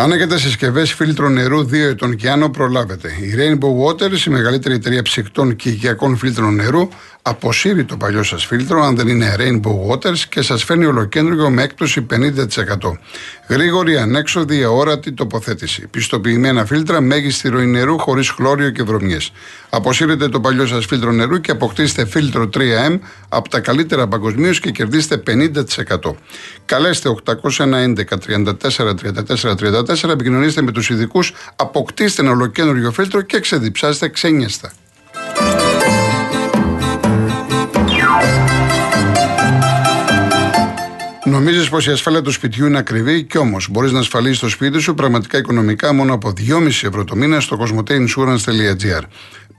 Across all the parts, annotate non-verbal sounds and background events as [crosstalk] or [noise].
Αν έχετε συσκευές φίλτρο νερού 2 ετών και άνω, προλάβετε. Η Rainbow Waters, η μεγαλύτερη εταιρεία ψυκτών και οικιακών φίλτρων νερού, αποσύρει το παλιό σας φίλτρο, αν δεν είναι Rainbow Waters, και σας φέρνει ολοκέντρο με έκπτωση 50%. Γρήγορη, ανέξοδη, αόρατη τοποθέτηση. Πιστοποιημένα φίλτρα, μέγιστη ροή νερού χωρίς χλώριο και βρωμιές. Αποσύρετε το παλιό σας φίλτρο νερού και αποκτήστε φίλτρο 3M από τα καλύτερα παγκοσμίως και κερδίστε 50%. Καλέστε 811 34 34 34, επικοινωνήστε με τους ειδικούς, αποκτήστε ένα ολοκέντρο φίλτρο και ξεδιψάστε ξένιαστα. Νομίζεις πως η ασφάλεια του σπιτιού είναι ακριβή; Και όμως μπορείς να ασφαλίσεις το σπίτι σου πραγματικά οικονομικά μόνο από 2,5 ευρώ το μήνα στο cosmoteinsurance.gr.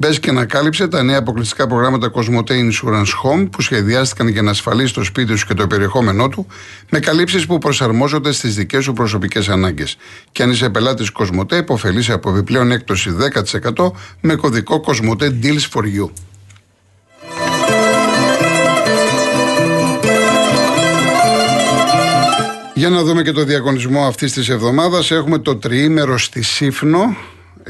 Μπε και ανακάλυψε τα νέα αποκλειστικά προγράμματα Cosmote Insurance Home που σχεδιάστηκαν για να ασφαλίσει το σπίτι σου και το περιεχόμενό του με καλύψεις που προσαρμόζονται στις δικές σου προσωπικές ανάγκες. Και αν είσαι πελάτης Cosmote, υποφελείσαι από επιπλέον έκπτωση 10% με κωδικό Cosmote Deals for You. Για να δούμε και το διαγωνισμό αυτής της εβδομάδας. Έχουμε το τριήμερο στη Σύφνο.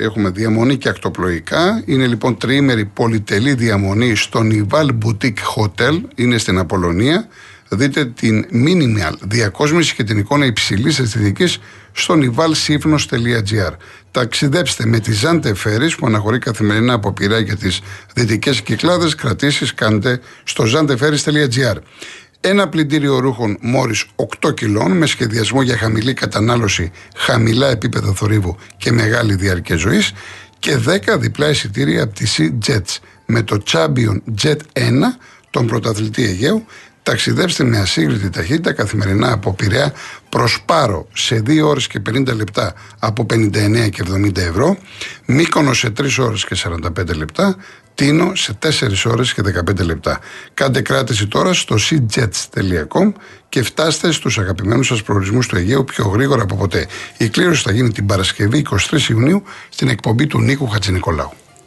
Έχουμε διαμονή και ακτοπλοϊκά. Είναι λοιπόν τριήμερη πολυτελή διαμονή στο Nival Boutique Hotel. Είναι στην Απολωνία. Δείτε την minimal διακόσμηση και την εικόνα υψηλής αισθητικής στο nivalsifnos.gr. Ταξιδέψτε με τη Ζάντε Φέρι που αναχωρεί καθημερινά από πειρά για τις δυτικές κυκλάδες. Κρατήσεις κάντε στο zanteferis.gr. Ένα πλυντήριο ρούχων μόρι 8 κιλών με σχεδιασμό για χαμηλή κατανάλωση, χαμηλά επίπεδα θορύβου και μεγάλη διάρκεια ζωής και 10 διπλά εισιτήρια από τη Sea Jets με το Champion Jet 1, τον πρωταθλητή Αιγαίου, Ταξιδέψτε με ασύγκριτη ταχύτητα καθημερινά από Πειραιά προς Πάρο σε 2 ώρες και 50 λεπτά από 59 και 70 ευρώ, Μύκονο σε 3 ώρες και 45 λεπτά, Τίνο σε 4 ώρες και 15 λεπτά. Κάντε κράτηση τώρα στο seajets.com και φτάστε στους αγαπημένους σας προορισμούς του Αιγαίου πιο γρήγορα από ποτέ. Η κλήρωση θα γίνει την Παρασκευή 23 Ιουνίου στην εκπομπή του Νίκου Χατζηνικολάου.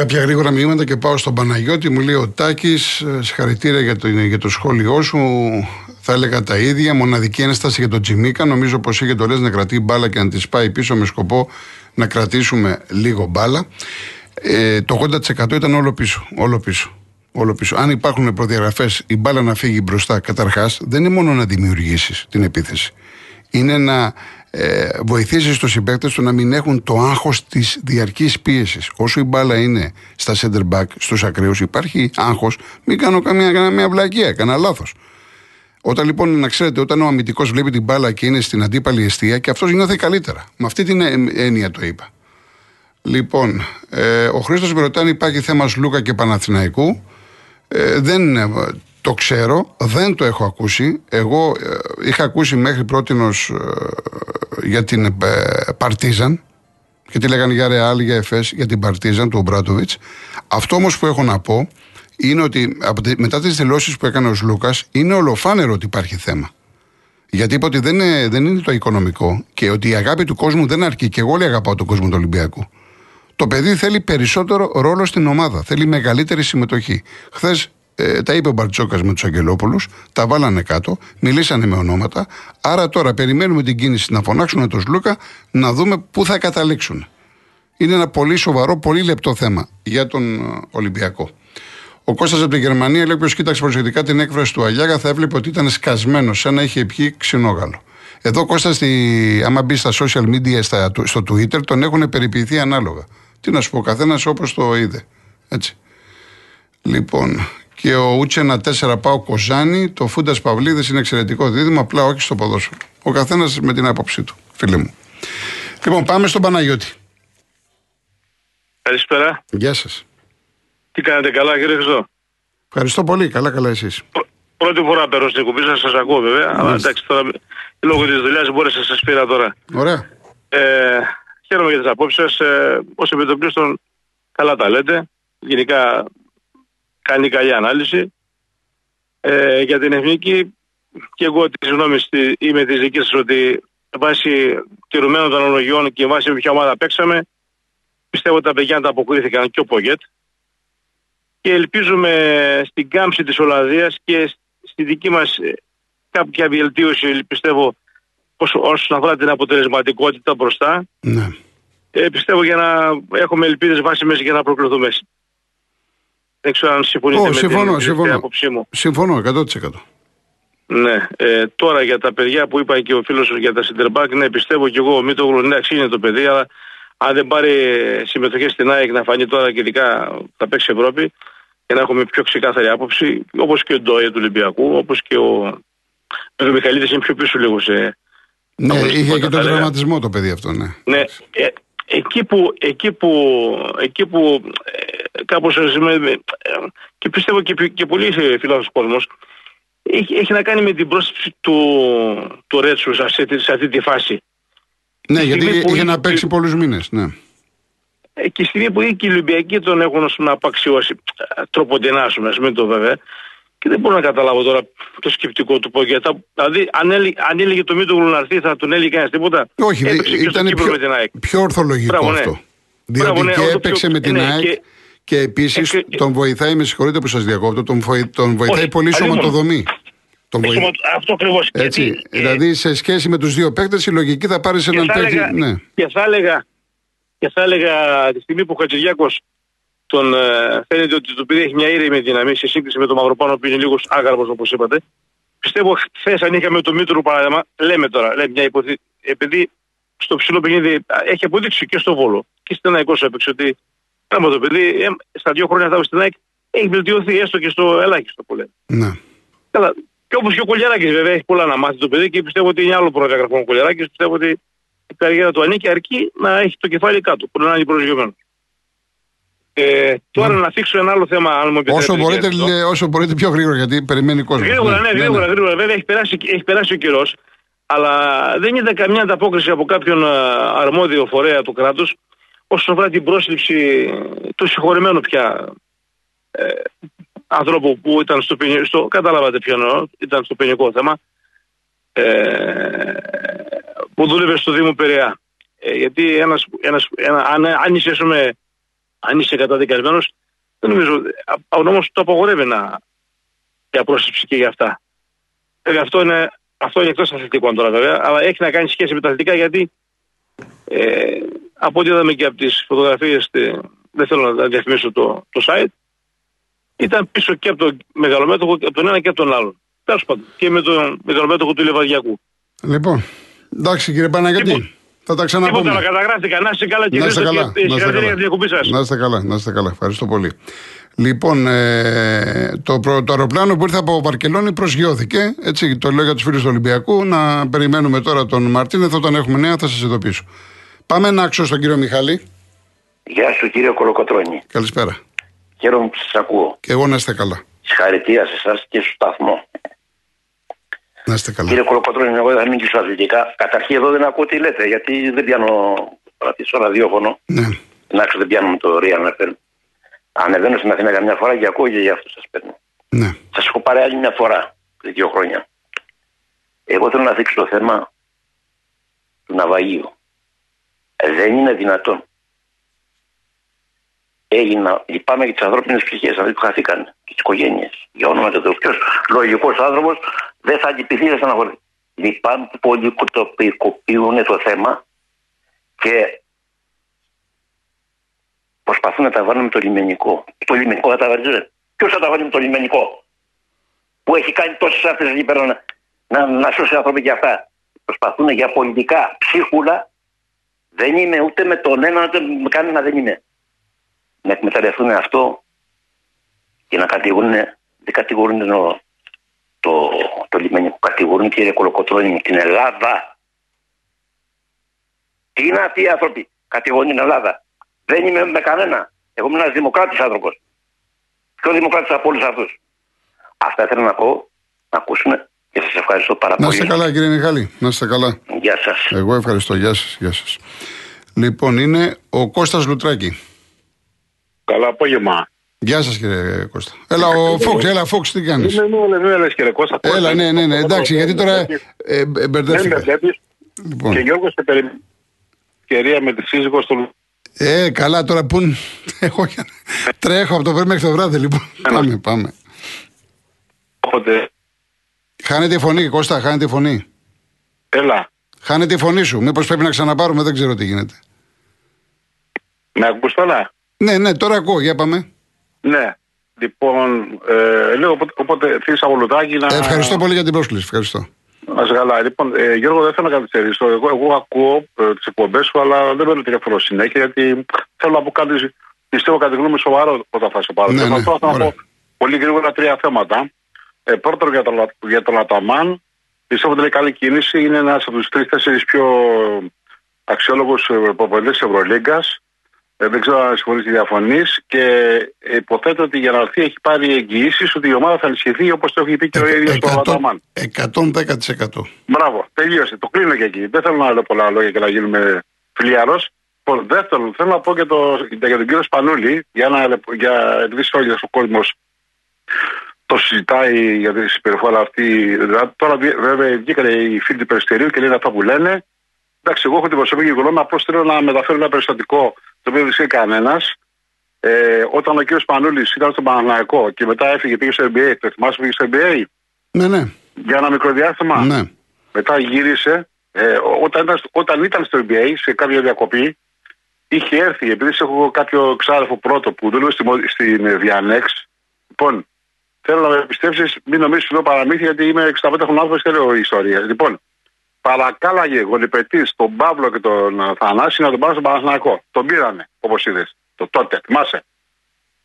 κάποια γρήγορα μηνύματα και πάω στον Παναγιώτη. Μου λέει ο Τάκης, ε, συγχαρητήρια για το, για το σχόλιο σου. Θα έλεγα τα ίδια. Μοναδική ένσταση για τον Τζιμίκα. Νομίζω πως είχε το λες να κρατεί μπάλα και να τη πάει πίσω με σκοπό να κρατήσουμε λίγο μπάλα. Ε, το 80% ήταν όλο πίσω. Όλο πίσω. Όλο πίσω. Αν υπάρχουν προδιαγραφές, η μπάλα να φύγει μπροστά, καταρχάς, δεν είναι μόνο να δημιουργήσεις την επίθεση. Είναι να ε, βοηθήσεις τους συμπαίκτες του να μην έχουν το άγχος της διαρκής πίεσης. Όσο η μπάλα είναι στα center back, στους ακραίους, υπάρχει άγχος, μην κάνω καμία, καμία βλακία, κανένα λάθος. Όταν λοιπόν, να ξέρετε, όταν ο αμυντικός βλέπει την μπάλα και είναι στην αντίπαλη αιστεία και αυτός νιώθει καλύτερα. Με αυτή την έννοια το είπα. Λοιπόν, ε, ο Χρήστος με ρωτάει αν υπάρχει θέμα Λούκα και Παναθηναϊκού. Ε, δεν το ξέρω, δεν το έχω ακούσει. Εγώ ε, είχα ακούσει μέχρι πρότινος ε, για την ε, Παρτίζαν και τι λέγανε για Ρεάλ, για Εφές, για την Παρτίζαν του Ομπράτοβιτς. Αυτό όμως που έχω να πω είναι ότι μετά τις δηλώσεις που έκανε ο Λούκας είναι ολοφάνερο ότι υπάρχει θέμα. Γιατί είπα ότι δεν είναι, δεν είναι το οικονομικό και ότι η αγάπη του κόσμου δεν αρκεί. Και εγώ όλοι αγαπάω τον κόσμο του Ολυμπιακού. Το παιδί θέλει περισσότερο ρόλο στην ομάδα. Θέλει μεγαλύτερη συμμετοχή. Χθες ε, τα είπε ο Μπαρτσόκα με τους Αγγελόπουλους, τα βάλανε κάτω, μιλήσανε με ονόματα. Άρα τώρα περιμένουμε την κίνηση να φωνάξουν τον Σλούκα να δούμε πού θα καταλήξουν. Είναι ένα πολύ σοβαρό, πολύ λεπτό θέμα για τον ε, Ολυμπιακό. Ο Κώστας από τη Γερμανία λέει: Όποιο κοίταξε προσεκτικά την έκφραση του Αλιάγα θα έβλεπε ότι ήταν σκασμένο, σαν να είχε πιει ξινόγαλο. Εδώ Κώστα, στη, άμα μπει στα social media, στα, στο Twitter, τον έχουν περιποιηθεί ανάλογα. Τι να σου πω, ο καθένας όπως το είδε. Έτσι. Λοιπόν, και ο Ούτσενα 4 πάω Κοζάνη. Το Φούντας Παυλίδης είναι εξαιρετικό δίδυμο, απλά όχι στο ποδόσφαιρο. Ο καθένας με την άποψή του, φίλε μου. Λοιπόν, πάμε στον Παναγιώτη. Καλησπέρα. Γεια σας. Τι κάνετε, καλά, κύριε Χριστό; Ευχαριστώ πολύ, καλά, καλά εσείς. Πρώτη φορά παίρνω στην κουμπί σας, σας ακούω βέβαια. Αλλά εντάξει, τώρα λόγω της δουλειάς μπόρεσα να σας πήρα τώρα. Ωραία. Ε, χαίρομαι για τις απόψεις σας. Ε, Ω επιτοπλίστων, καλά τα λέτε. Γενικά κάνει καλή ανάλυση. Ε, για την εθνική, και εγώ τη γνώμη είμαι της δικής σα ότι βάσει τηρουμένων των αναλογιών και βάσει ποια ομάδα παίξαμε, πιστεύω ότι τα παιδιά ανταποκρίθηκαν και ο Πογέτ. Και ελπίζουμε στην κάμψη της Ολλανδίας και στη δική μας ε, κάποια βελτίωση, πιστεύω, όσον αφορά την αποτελεσματικότητα μπροστά. Ναι. Ε, πιστεύω για να έχουμε ελπίδες βάσιμες για να προκληθούμε. Δεν ξέρω αν συμφωνείτε με συμφωνώ, την, συμφωνώ. άποψή μου. Συμφωνώ 100%. Ναι, ε, τώρα για τα παιδιά που είπα και ο φίλος για τα Σιντερμπάκ, ναι, πιστεύω και εγώ, μην το γνωρίζει, είναι το παιδί, αλλά αν δεν πάρει συμμετοχή στην ΑΕΚ να φανεί τώρα και ειδικά θα παίξει Ευρώπη, για να έχουμε πιο ξεκάθαρη άποψη, όπως και ο Ντόι του Ολυμπιακού, όπως και ο. Ο Μιχαλίδης είναι πιο πίσω λίγο σε. Ναι, όπως είχε και θα τον έλεγα. τραυματισμό το παιδί αυτό, ναι. Ναι, ε, εκεί που, εκεί που, εκεί που ε, κάπως ε, με- ε, και πιστεύω και, και πολύ φιλάθος κόσμος έχει, έχει να κάνει με την πρόσθεση του, του Ρέτσου σε αυτή, σε αυτή τη φάση. Ναι, Τη γιατί στιγμή που είχε να είχε- παίξει πολλούς μήνες. Ναι. Ε, Και στη στιγμή που και οι Ολυμπιακοί τον έχουν ας πούμε, απαξιώσει ε, τροποντινά, ας πούμε, ας μην το βέβαια, και δεν μπορώ να καταλάβω τώρα το σκεπτικό του Πογέτα. Δηλαδή, αν, έλεγε, αν έλεγε το Μήτογλου να έρθει, θα τον έλεγε κανένας τίποτα; Όχι, δι- Έπαιξε και στο ήταν Κύπρο πιο, με την ΑΕΚ. πιο ορθολογικό Μπράβο, ναι. αυτό. Διότι Μπράβο, ναι, και αυτό έπαιξε πιο- με την ναι, ΑΕΚ και, και- επίσης Ε, και- τον βοηθάει, με συγχωρείτε που σας διακόπτω, τον, βοη- τον βοηθάει Όχι, πολύ η αλλήμον. σωματοδομή. Τον βοη- Σωμα- Αυτό ακριβώς. Έτσι, δηλαδή σε σχέση με τους δύο παίκτες, η λογική θα πάρει έναν θα τέτοιο. έλεγα- Ναι. και, θα έλεγα, και θα έλεγα τη στιγμή που ο Χατζηδιάκος τον ε, φαίνεται ότι το παιδί έχει μια ήρεμη δύναμη σε σύγκριση με τον Μαυροπάνο που είναι λίγος άγαρμος όπως είπατε. Πιστεύω χθες αν είχαμε το Μήτρο παράδειγμα, λέμε τώρα, λέμε μια υποθή, επειδή στο ψηλό παιχνίδι α, έχει αποδείξει και στο Βόλο και στην ΑΕΚ όσο έπαιξε ότι πράγμα το παιδί ε, στα δύο χρόνια θα στην ΑΕΚ έχει βελτιωθεί έστω και στο ελάχιστο που λέμε. ναι. Καλά. Και όπως και ο Κολιαράκης βέβαια έχει πολλά να μάθει το παιδί και πιστεύω ότι είναι άλλο προδιαγραφό ο Κολιαράκης. Πιστεύω ότι η καριέρα του ανήκει αρκεί να έχει το κεφάλι κάτω, που να είναι προσγειωμένος. Ε, τώρα να θίξω ένα άλλο θέμα, αν μου επιτρέπετε. Όσο, μπορείτε, κύριε Χριστό. λέ- όσο μπορείτε πιο γρήγορα, γιατί περιμένει κόσμο. Γρήγορα, ναι, γρήγορα, γρήγορα. Βέβαια έχει περάσει, έχει περάσει ο καιρός, αλλά δεν είδα καμιά ανταπόκριση από κάποιον α, αρμόδιο φορέα του κράτους όσον αφορά την πρόσληψη του συγχωρημένου πια ε, ανθρώπου που ήταν στο, ποινι- στο καταλάβατε ποιο εννοώ, ήταν στο ποινικό θέμα, ε, που δούλευε στο Δήμο Περαιά. Ε, γιατί ένας, ένας, ένα, αν, αν είσαι, ας πούμε, αν είσαι καταδικασμένος, δεν νομίζω, α- ο νόμος το απαγορεύει να, για πρόσληψη και για αυτά. Βέβαια αυτό είναι, αυτό είναι εκτός αθλητικών τώρα βέβαια, αλλά έχει να κάνει σχέση με τα αθλητικά γιατί ε, από ό,τι είδαμε και από τις φωτογραφίες, ε, δεν θέλω να διαφημίσω το, το site, ήταν πίσω και από τον μεγαλομέτωχο, και από τον ένα και από τον άλλον. Τέλος πάντων, και με τον μεγαλομέτωχο του Λεβαδιακού. Λοιπόν, εντάξει κύριε Παναγιώτη, Λοιπόν, θα τα Τίποτα ξαναπούμε. να καταγράφηκα. Να είστε καλά και Να είστε Χρήστο, καλά. και Να είστε συγχαρητήρια για καλά. την εκπομπή σας. Να είστε καλά, να είστε καλά. Ευχαριστώ πολύ. Λοιπόν, ε, το, προ- το αεροπλάνο που ήρθε από Βαρκελόνη προσγειώθηκε. Έτσι, το λέω για τους φίλους του Ολυμπιακού. Να περιμένουμε τώρα τον Μαρτίνεθ. Όταν έχουμε νέα, θα σας ειδοποιήσω. Πάμε να άξω στον κύριο Μιχάλη. Γεια σου κύριε Κολοκοτρώνη. Καλησπέρα. Χαίρομαι που σας ακούω. Και εγώ να είστε καλά. Συγχαρητήρια σε εσάς και στο σταθμό. Να είστε καλά. Κύριε Κολοκοτρώνη, εγώ δεν θα μιλήσω αθλητικά. Καταρχήν εδώ δεν ακούω τι λέτε, γιατί δεν πιάνω τώρα στο ραδιόφωνο. Ναι. Να ξέρω δεν πιάνουμε το Real FM. Ανεβαίνω στην Αθήνα καμιά φορά και ακούω και γι' αυτό σας παίρνω. ναι. Σας έχω πάρει άλλη μια φορά πριν δύο χρόνια. Εγώ θέλω να δείξω το θέμα του ναυαγίου. Ε, Δεν είναι δυνατόν. Έγινα, λυπάμαι για τις ανθρώπινες ψυχές αυτοί που χαθήκαν και τις οικογένειες. Για όνομα του Θεού. Ποιος λογικός άνθρωπος δεν θα λυπηθεί, δεν θα στεναχωρηθεί. Λυπάμαι που πολιτικοποιούν το θέμα και προσπαθούν να τα βάλουν με το λιμενικό. Το λιμενικό θα τα βάλεις. Ποιος θα τα βάλει με το λιμενικό που έχει κάνει τόσες άρθρε εκεί πέρα να, να, να σώσει άνθρωποι και αυτά. Προσπαθούν για πολιτικά ψίχουλα. Δεν είμαι ούτε με τον ένα ούτε με κανένα δεν είμαι. Να εκμεταλλευτούν αυτό και να κατηγορούν, δεν κατηγορούν το, το, το λιμενικό, κατηγορούν κύριε Κολοκοτρώνη την Ελλάδα. Τι είναι αυτοί οι άνθρωποι, κατηγορούν την Ελλάδα. Δεν είμαι με κανένα. Εγώ είμαι ένας δημοκράτης άνθρωπος. Πιο δημοκράτης από όλους αυτούς. Αυτά ήθελα να πω, να ακούσουμε και σας ευχαριστώ πάρα Να πολύ. είστε καλά, κύριε Μιχάλη. Να είστε καλά. Γεια σας. Εγώ ευχαριστώ. Γεια σας. Γεια σας. Λοιπόν, είναι ο Κώστας Λουτράκη. Καλό απόγευμα. Γεια σας κύριε Κώστα. Έλα, ο Φόξ, έλα, Φόξ, τι κάνεις; Είμαι μου, λέμε, έλα, κύριε Κώστα. Έλα, ναι, ναι, ναι, εντάξει, γιατί τώρα ε, ε, Δεν μπερδεύτηκα. με βλέπεις. Λοιπόν. Και Γιώργος, σε περιμένει. Ευκαιρία με τη σύζυγο στο Ε, καλά, τώρα πού. [laughs] Εγώ τρέχω από το πρωί μέχρι το βράδυ, λοιπόν. Πάμε, πάμε. Οπότε, Χάνεται η φωνή, Κώστα, χάνεται η φωνή. έλα, Χάνεται η φωνή σου. Μήπως πρέπει να ξαναπάρουμε, δεν ξέρω τι γίνεται. με ακούς τώρα; Ναι, ναι, τώρα ακούω, για πάμε. Ναι. Λοιπόν, ε, λέω, οπότε, οπότε θύσα βολουδάκι να... Ε, ευχαριστώ πολύ για την πρόσκληση. Ευχαριστώ. Να σε καλά. Λοιπόν, ε, Γιώργο, δεν θέλω να καθυστερήσω. Εγώ, εγώ ακούω ε, τις εκπομπές σου, αλλά δεν παίρνω τηλέφωνο συνέχεια γιατί θέλω να πω κάτι. Πιστεύω κατά τη γνώμη μου σοβαρό όταν θα σε πάρω. Ναι, Και ναι, αυτό θέλω να ωραία. πω πολύ γρήγορα τρία θέματα. Ε, πρώτον για τον, Λα- για τον Αταμάν. Πιστεύω ότι είναι καλή κίνηση. Είναι ένας από τους τρει-τέσσερι πιο αξιόλογους προπονητές της Ευρωλίγκας. Ε, δεν ξέρω αν συμφωνείς ή διαφωνείς. Και υποθέτω ότι για να έρθει έχει πάρει εγγυήσεις ότι η ομάδα θα ενισχυθεί όπως το έχει πει και ο ίδιος ο Αταμάν. 110%. Μπράβο, τελείωσε. Το κλείνω και εκεί. Δεν θέλω να λέω πολλά λόγια και να γίνουμε φιλιαρός. Λοιπόν, δεύτερον, θέλω να πω και το, για τον κύριο Σπανούλη, για ένα λεπτό- για επειδή όλο ο κόσμος το συζητάει για τη συμπεριφορά αυτή. Δηλαδή, τώρα βγε- βέβαια βγήκαν οι φίλοι του Περιστερίου και λένε αυτά που λένε. Εντάξει, εγώ έχω την προσωπική γνώμη, απλώς θέλω να μεταφέρω ένα περιστατικό το οποίο δεν ξέρει κανένας. Ε, όταν ο κύριος Σπανούλη ήταν στον Παναναναϊκό και μετά έφυγε, πήγε στο NBA, το θυμάσαι πήγε στο NBA Ναι, ναι. για ένα μικρό διάστημα. ναι. Μετά γύρισε. Ε, όταν, ήταν, όταν ήταν στο NBA σε κάποια διακοπή, είχε έρθει, επειδή έχω κάποιο ξάρεφο πρώτο που δούλευε στη, Μο- στην ε, Διανέξ. Λοιπόν, θέλω να με πιστέψει, μην νομίζεις ότι λέω παραμύθια, γιατί είμαι 65 χρονών άνθρωπος και λέω ιστορία. Λοιπόν, παρακάλαγε γονιπετής τον Παύλο και τον ε, Θανάση να τον πάρουν στον Παναθηναϊκό. Τον πήρανε, όπως είδες. Το τότε, θυμάσαι.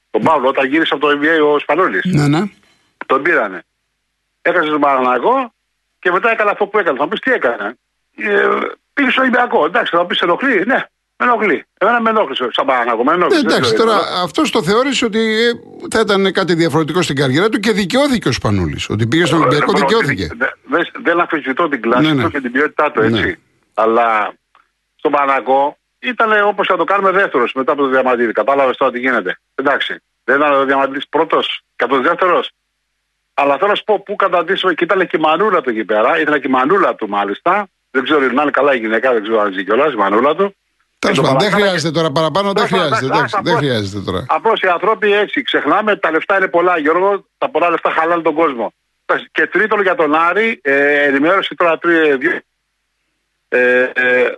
Τον Παύλο, όταν γύρισε από το NBA ο Σπανούλης. Ναι, ναι. Τον πήρανε. Έκανε στον Παναναναϊκό και μετά έκανε αυτό που έκανε. Θα πεις τι έκανε. Ε, πήγε στο Ολυμπιακό. Εντάξει, θα πεις ενοχλεί. Ναι, με ενοχλεί. Εμένα με ενόχλησε. Σαν Παναναναϊκό. Με Ε, ενόχλησε. εντάξει, Δεν τώρα ξέρω. αυτό το θεώρησε ότι ε, θα ήταν κάτι διαφορετικό στην καριέρα του και δικαιώθηκε ο Σπανούλη. Ότι πήγε στον Ολυμπιακό, Ε, δικαιώθηκε. Δεν, δεν, δεν αμφισβητώ την κλάση Ναι, ναι. του και την ποιότητά του, έτσι. Ναι. Αλλά στον Παναναναϊκό ήταν όπω θα το κάνουμε δεύτερο μετά από το Διαμαντίδη. Κατάλαβε τώρα τι γίνεται. Εντάξει. Δεν ήταν ο Διαμαντίδη πρώτο και αυτό δεύτερο. Αλλά θέλω να σου πω πού καταντήσουμε και ήταν και η μανούλα του εκεί πέρα. Ήταν και η μανούλα του μάλιστα. Δεν ξέρω αν είναι καλά η γυναίκα, δεν ξέρω αν ζει κιόλα η μανούλα του. Τέλος Και το πάντων, δεν παρακάλα- χρειάζεται τώρα παραπάνω, δεν Εντάξει, χρειάζεται. εντάξει, εντάξει, Δεν απλώς- χρειάζεται τώρα. Απλώ οι άνθρωποι έτσι ξεχνάμε, τα λεφτά είναι πολλά, Γιώργο. Τα πολλά λεφτά χαλάνε τον κόσμο. Εντάξει, Και τρίτον για τον Άρη, ε, ενημέρωση τώρα τρει, δύο. Ε, ε,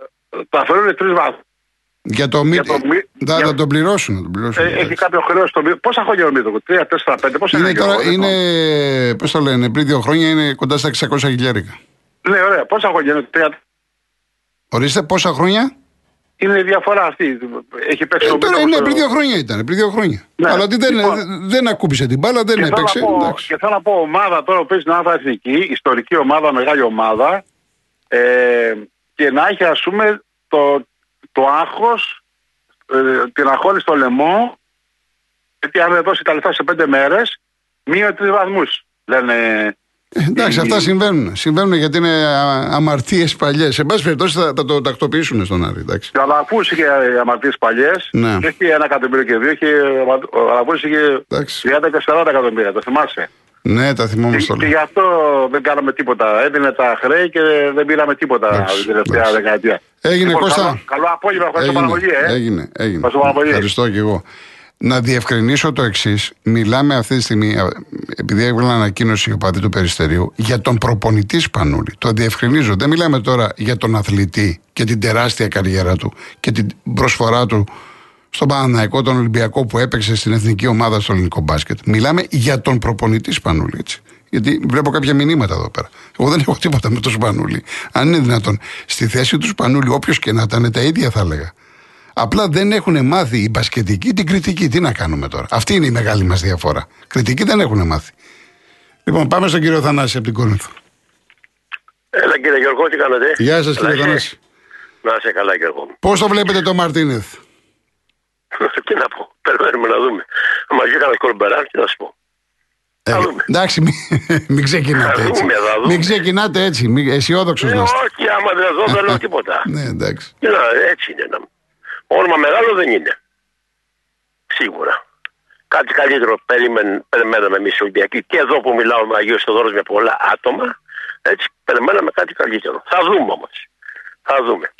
τα αφαιρούν τρεις βαθμού. Για το μη. Για το μη- Θα, για- θα τον πληρώσουν. Θα τον πληρώσουν Ε, έχει κάποιο χρέος στο μη- Πόσα χρόνια ο Μίδωκο, 3, 4, 5, πόσα είναι, είναι, τώρα, Γιώργο, δεν είναι, πώς το λένε, πριν δύο χρόνια είναι κοντά στα 600 χιλιάρικα. Ναι, ωραία. Πόσα χρόνια είναι, τρία- Ορίστε πόσα χρόνια; Είναι η διαφορά αυτή. Έχει παίξει Ε, ο τώρα Μίδωκος είναι στο- πριν δύο χρόνια ήταν. Πριν δύο χρόνια. Ναι, Αλλά ότι δεν, λοιπόν. δεν ακούμπησε την μπάλα, δεν Και θέλω, έπαιξε. να πω, εντάξει. και θέλω να πω ομάδα τώρα που παίζει στην Άθρα Εθνική, ιστορική ομάδα, μεγάλη ομάδα, ε, και να έχει ας πούμε το, το άγχος, ε, την αγχώρηση στο λαιμό, γιατί αν δεν δώσει τα λεφτά σε πέντε μέρες, μείω τρεις βαθμούς, λένε. Ε, Εντάξει, η- αυτά συμβαίνουν. Συμβαίνουν γιατί είναι αμαρτίες παλιές. Σε πάση περιπτώσει θα, θα το τακτοποιήσουν στον Άρη. Εντάξει. Και ο Αλαφούς είχε αμαρτίες παλιές, Ναι. και έχει ένα εκατομμύριο και δύο, είχε, ο Αλαφούς είχε Εντάξει. 30 και 40 εκατομμύρια, το θυμάσαι; Ναι, τα Και, θυμόμαστε και όλα. γι' αυτό δεν κάναμε τίποτα. Έδινε τα χρέη και δεν πήραμε τίποτα Εντάξει, την τελευταία εντάξει. δεκαετία. Έγινε, Λοιπόν, Κώστα. Καλό, καλό απόγευμα, ευχαριστώ πάρα Έγινε, πολύ. Ε. έγινε, έγινε. Ευχαριστώ πάρα πολύ. Ευχαριστώ και εγώ. Να διευκρινίσω το εξής. Μιλάμε αυτή τη στιγμή, α, επειδή έβγαλε ανακοίνωση ο παδί του Περιστερίου, για τον προπονητή Σπανούλη. Το διευκρινίζω. Δεν μιλάμε τώρα για τον αθλητή και την τεράστια καριέρα του και την προσφορά του στον Παναναϊκό, τον Ολυμπιακό που έπαιξε στην εθνική ομάδα στο ελληνικό μπάσκετ. Μιλάμε για τον προπονητή Σπανούλη. Έτσι. Γιατί βλέπω κάποια μηνύματα εδώ πέρα. Εγώ δεν [laughs] έχω τίποτα με τον Σπανούλη. Αν είναι δυνατόν, στη θέση του Σπανούλη, όποιος και να ήταν, τα ίδια θα έλεγα. Απλά δεν έχουν μάθει η μπασκετική την κριτική. Τι να κάνουμε τώρα; Αυτή είναι η μεγάλη μας διαφορά. Κριτική δεν έχουν μάθει. Λοιπόν, πάμε στον κύριο Θανάση από την Κόρινθο. Έλα κύριε Γιώργο, τι κάνετε; Γεια σας, Καλά κύριε είσαι; Θανάση. Να είσαι καλά Γιώργο. Πώς το βλέπετε το Μαρτίνεθ; [laughs] τι να πω, περιμένουμε να δούμε. Μα βγει κανένα κορμπεράν, τι να σου πω. Ε, Θα δούμε. εντάξει, μην, [laughs] μην ξεκινάτε Θα έτσι. δούμε, θα δούμε. Μην ξεκινάτε έτσι. Μην, αισιόδοξος Ε, να είστε. όχι, άμα δεν δω δεν λέω [laughs] τίποτα. Ναι, εντάξει. Τι να, έτσι είναι. Να... Όνομα μεγάλο δεν είναι. Σίγουρα. Κάτι καλύτερο περίμεν, περιμέναμε εμείς οι Ολυμπιακοί και εδώ που μιλάω με Αγίου Θεοδόρος με πολλά άτομα. Έτσι, περιμέναμε κάτι καλύτερο. Θα δούμε όμως. Θα δούμε.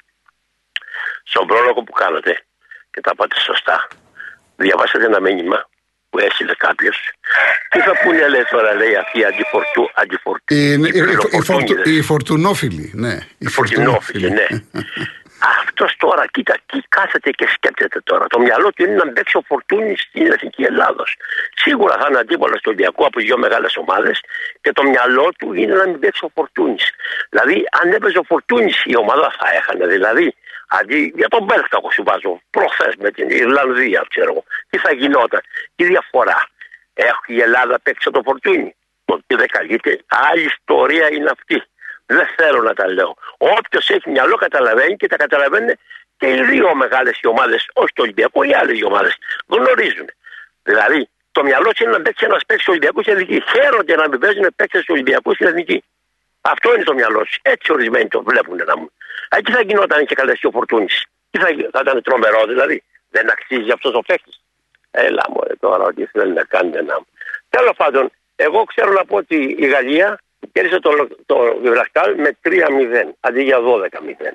Στον πρόλογο που κάνατε και τα πάτε σωστά, διαβάσατε ένα μήνυμα που έστειλε κάποιος. Τι θα πούνε λέει τώρα, λέει αυτή η αντιφορτού. αντιφορτού οι, οι, οι, οι, φορτουνόφιλοι, ναι. Οι φορτουνόφιλοι, ναι. [laughs] Αυτό τώρα, κοίτα, τι κάθεται και σκέπτεται τώρα. Το μυαλό του είναι να παίξει ο Φορτούνης στην Εθνική Ελλάδος. Σίγουρα θα είναι αντίπαλος στο Ολυμπιακό από δύο μεγάλες ομάδες και το μυαλό του είναι να μην παίξει ο Φορτούνης. Δηλαδή, αν έπαιζε ο Φορτούνης, η ομάδα θα έχανε. Δηλαδή, αντί για τον Μπέλχτακο σου βάζω προχθές με την Ιρλανδία, ξέρω εγώ, τι θα γινόταν, τι διαφορά. Έχει η Ελλάδα παίξει το Φορτούνη. Ότι δεν καλείται. Άλλη ιστορία είναι αυτή. Δεν θέλω να τα λέω. Όποιος έχει μυαλό καταλαβαίνει και τα καταλαβαίνουν και οι δύο μεγάλες ομάδες, όχι το Ολυμπιακό, οι άλλες ομάδες. Γνωρίζουν. Δηλαδή, το μυαλό του είναι να παίξεις ένας παίκτης Ολυμπιακού στην Εθνική. Χαίρονται να μην παίζουν παίκτες Ολυμπιακού στην Εθνική. Αυτό είναι το μυαλό του. Έτσι ορισμένοι το βλέπουν να μου. Εκεί θα γινόταν και καλές και ο Φορτούνη. Τι θα, θα ήταν τρομερό δηλαδή. Δεν αξίζει αυτός ο παίκτης. Έλα μου τώρα, ότι θέλει να κάνει ένα. Τέλος πάντων, εγώ ξέρω να πω ότι η Γαλλία κέρδισε το, το Βιβλαχτάλ με 3-0 αντί για 12-0.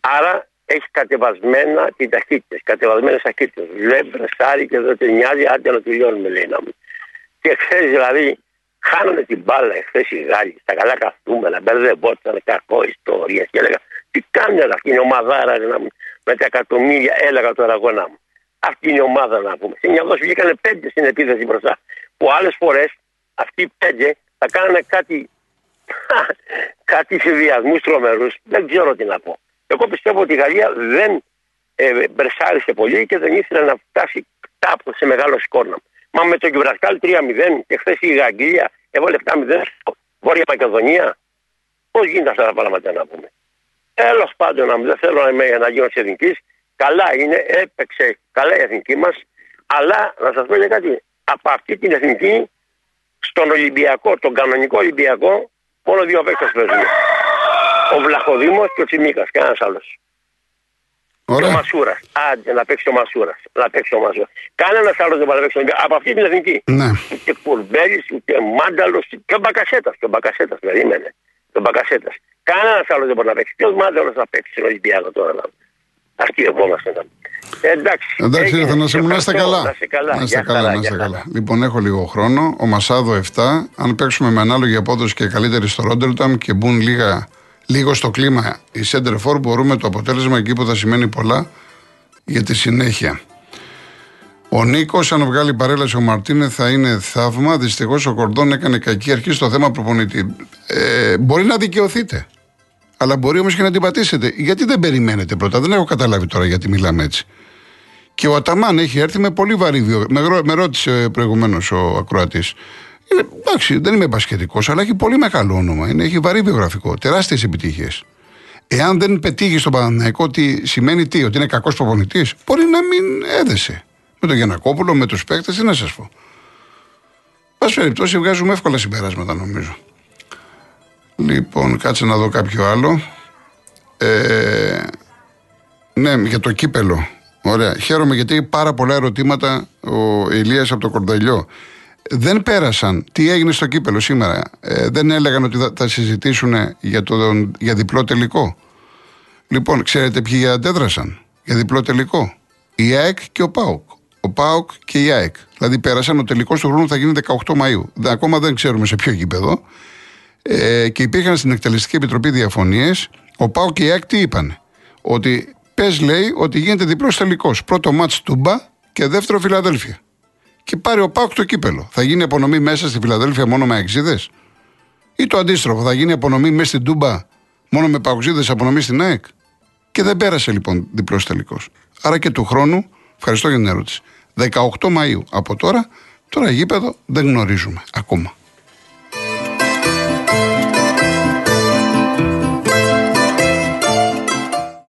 Άρα έχει κατεβασμένα την ταχύτητα, κατεβασμένες ταχύτητες. Βλέπει, βρεσάρει και δεν την νοιάζει, άντε να τελειώνουμε, λέει να μου. Και χθε δηλαδή, χάνανε την μπάλα εχθές οι Γάλλοι, στα καλά καθούμενα, μπερδεμπόταν, κακό ιστορία. Και έλεγα, τι κάνει αυτή η ομαδάρα να μου, με τα εκατομμύρια, έλεγα τώρα εγώ να μου. Αυτή είναι η ομάδα να πούμε. Σε μια δόση βγήκανε πέντε στην επίθεση μπροστά. Που άλλες φορές αυτοί οι πέντε θα κάνανε κάτι, [laughs] κάτι συνδυασμού τρομερούς. Δεν ξέρω τι να πω. Εγώ πιστεύω ότι η Γαλλία δεν ε, μπρεσάρισε πολύ και δεν ήθελε να φτάσει κάπου σε μεγάλο σκόρνα. Μα με το Γιουμπρασκάλ 3-0 και χθες η Αγγλία έβαλε 7-0 στο Βόρεια Μακεδονία. Πώς γίνεται αυτά τα πράγματα να πούμε. Τέλος πάντων, δεν θέλω να είμαι εναντίον τη εθνικής. Καλά είναι, έπαιξε καλά η εθνική μας. Αλλά να σας πω για κάτι. Από αυτή την εθνική στον Ολυμπιακό, τον κανονικό Ολυμπιακό, μόνο δύο παίκτες παίζουν. Ο Βλαχοδήμος και ο Τσιμίκας, κανένας άλλος. Και ο Μασούρα. Άντε να παίξει ο Μασούρα. Να παίξει ο Μασούρα. Κανένας άλλος δεν μπορεί να παίξει Από αυτή την εθνική. Ναι. Ούτε Κουρμπέλης, ούτε Μάνταλος, και ο Μπακασέτας. Και ο Μπακασέτας, περίμενε. Και ο Μπακασέτας. Κανένας άλλος δεν μπορεί να παίξει. Ποιος Μάνταλος θα παίξει στον Ολυμπιακό τώρα. Αυτοί ερχόμαστε να Εντάξει, Εντάξει έγινε. Θανάση μου, να είστε καλά. Να είστε καλά. Να είστε Γεια καλά, χαρά, να είστε γεια καλά. Λοιπόν, έχω λίγο χρόνο. Ο Μασάδο 7. Αν παίξουμε με ανάλογη απόδοση και καλύτερη στο Ρόντερνταμ και μπουν λίγα, λίγο στο κλίμα οι Σέντερφορ, μπορούμε το αποτέλεσμα εκεί που θα σημαίνει πολλά για τη συνέχεια. Ο Νίκος, αν βγάλει παρέλαση ο Μαρτίνε, θα είναι θαύμα. Δυστυχώς ο Κορδόν έκανε κακή αρχή στο θέμα προπονητή. Ε, μπορεί να δικαιωθείτε. Αλλά μπορεί όμως και να την πατήσετε. Γιατί δεν περιμένετε πρώτα; Δεν έχω καταλάβει τώρα γιατί μιλάμε έτσι. Και ο Αταμάν έχει έρθει με πολύ βαρύ βιογραφικό. Με, ρω- με ρώτησε προηγουμένως ο ακροατής. Εντάξει, δεν είμαι μπασκετικό, αλλά έχει πολύ μεγάλο όνομα. Είναι, έχει βαρύ βιογραφικό. Τεράστιες επιτυχίες. Εάν δεν πετύχει στον Παναναϊκό, τι σημαίνει τι, ότι είναι κακός προπονητής, μπορεί να μην έδεσε. Με τον Γιανακόπουλο, με τους παίκτες, τι να σας πω. Πάση περιπτώσει, βγάζουμε εύκολα συμπεράσματα νομίζω. Λοιπόν, κάτσε να δω κάποιο άλλο. Ε, ναι, για το κύπελο. Ωραία. Χαίρομαι γιατί έχει πάρα πολλά ερωτήματα ο Ηλίας από το Κορδελιό. Δεν πέρασαν. Τι έγινε στο κύπελο σήμερα; Ε, δεν έλεγαν ότι θα, θα συζητήσουν για, το, για διπλό τελικό; Λοιπόν, ξέρετε ποιοι αντέδρασαν; Για διπλό τελικό. Η ΑΕΚ και ο ΠΑΟΚ. Ο ΠΑΟΚ και η ΑΕΚ. Δηλαδή πέρασαν. Ο τελικός του χρόνου θα γίνει 18 Μαου. Ακόμα δεν ξέρουμε σε ποιο γήπεδο. Ε, και υπήρχαν στην Εκτελεστική Επιτροπή διαφωνίες. Ο ΠΑΟΚ και η ΑΕΚ τι είπαν. Ότι πες λέει ότι γίνεται διπλός τελικός. Πρώτο μάτς Τούμπα και δεύτερο Φιλαδέλφια. Και πάρει ο ΠΑΟΚ το κύπελο. Θα γίνει απονομή μέσα στη Φιλαδέλφια μόνο με αξίδε. Ή το αντίστροφο, θα γίνει απονομή μέσα στην Τούμπα μόνο με παουξίδε απονομή στην ΑΕΚ; Και δεν πέρασε λοιπόν διπλός τελικός. Άρα και του χρόνου, ευχαριστώ για την ερώτηση. 18 Μαου από τώρα, τώρα γήπεδο δεν γνωρίζουμε ακόμα.